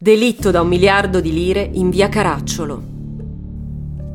Delitto da un miliardo di lire in via Caracciolo.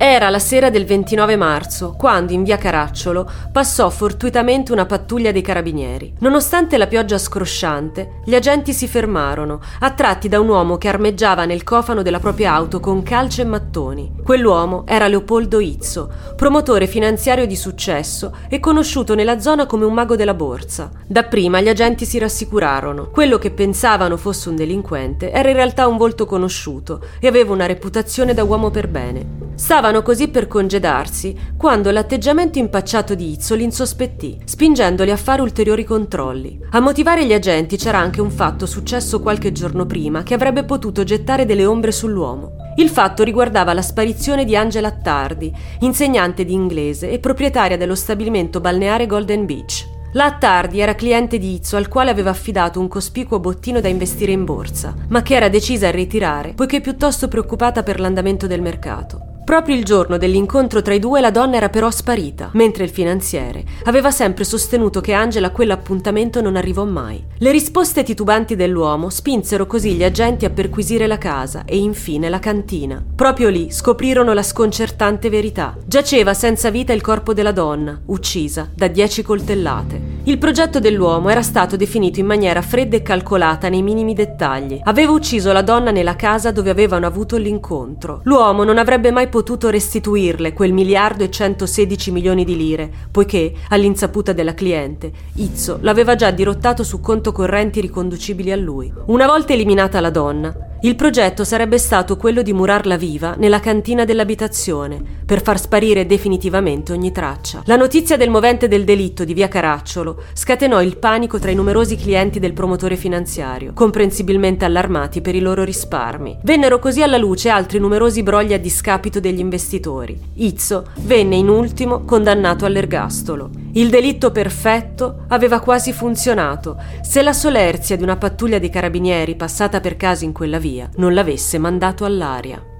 Era la sera del 29 marzo, quando in via Caracciolo passò fortuitamente una pattuglia dei carabinieri. Nonostante la pioggia scrosciante, gli agenti si fermarono, attratti da un uomo che armeggiava nel cofano della propria auto con calce e mattoni. Quell'uomo era Leopoldo Izzo, promotore finanziario di successo e conosciuto nella zona come un mago della borsa. Dapprima gli agenti si rassicurarono. Quello che pensavano fosse un delinquente era in realtà un volto conosciuto e aveva una reputazione da uomo per bene. Stavano così per congedarsi quando l'atteggiamento impacciato di Izzo li insospettì, spingendoli a fare ulteriori controlli. A motivare gli agenti c'era anche un fatto successo qualche giorno prima che avrebbe potuto gettare delle ombre sull'uomo. Il fatto riguardava la sparizione di Angela Attardi, insegnante di inglese e proprietaria dello stabilimento balneare Golden Beach. La Attardi era cliente di Izzo al quale aveva affidato un cospicuo bottino da investire in borsa, ma che era decisa a ritirare poiché piuttosto preoccupata per l'andamento del mercato. Proprio il giorno dell'incontro tra i due la donna era però sparita, mentre il finanziere aveva sempre sostenuto che Angela a quell'appuntamento non arrivò mai. Le risposte titubanti dell'uomo spinsero così gli agenti a perquisire la casa e infine la cantina. Proprio lì scoprirono la sconcertante verità. Giaceva senza vita il corpo della donna, uccisa da dieci coltellate. Il progetto dell'uomo era stato definito in maniera fredda e calcolata nei minimi dettagli. Aveva ucciso la donna nella casa dove avevano avuto l'incontro. L'uomo non avrebbe mai potuto restituirle quel miliardo e 116 milioni di lire, poiché, all'insaputa della cliente, Izzo l'aveva già dirottato su conto correnti riconducibili a lui. Una volta eliminata la donna, il progetto sarebbe stato quello di murarla viva nella cantina dell'abitazione, per far sparire definitivamente ogni traccia. La notizia del movente del delitto di via Caracciolo scatenò il panico tra i numerosi clienti del promotore finanziario, comprensibilmente allarmati per i loro risparmi. Vennero così alla luce altri numerosi brogli a discapito degli investitori. Izzo venne in ultimo condannato all'ergastolo. Il delitto perfetto aveva quasi funzionato se la solerzia di una pattuglia di carabinieri passata per caso in quella via non l'avesse mandato all'aria.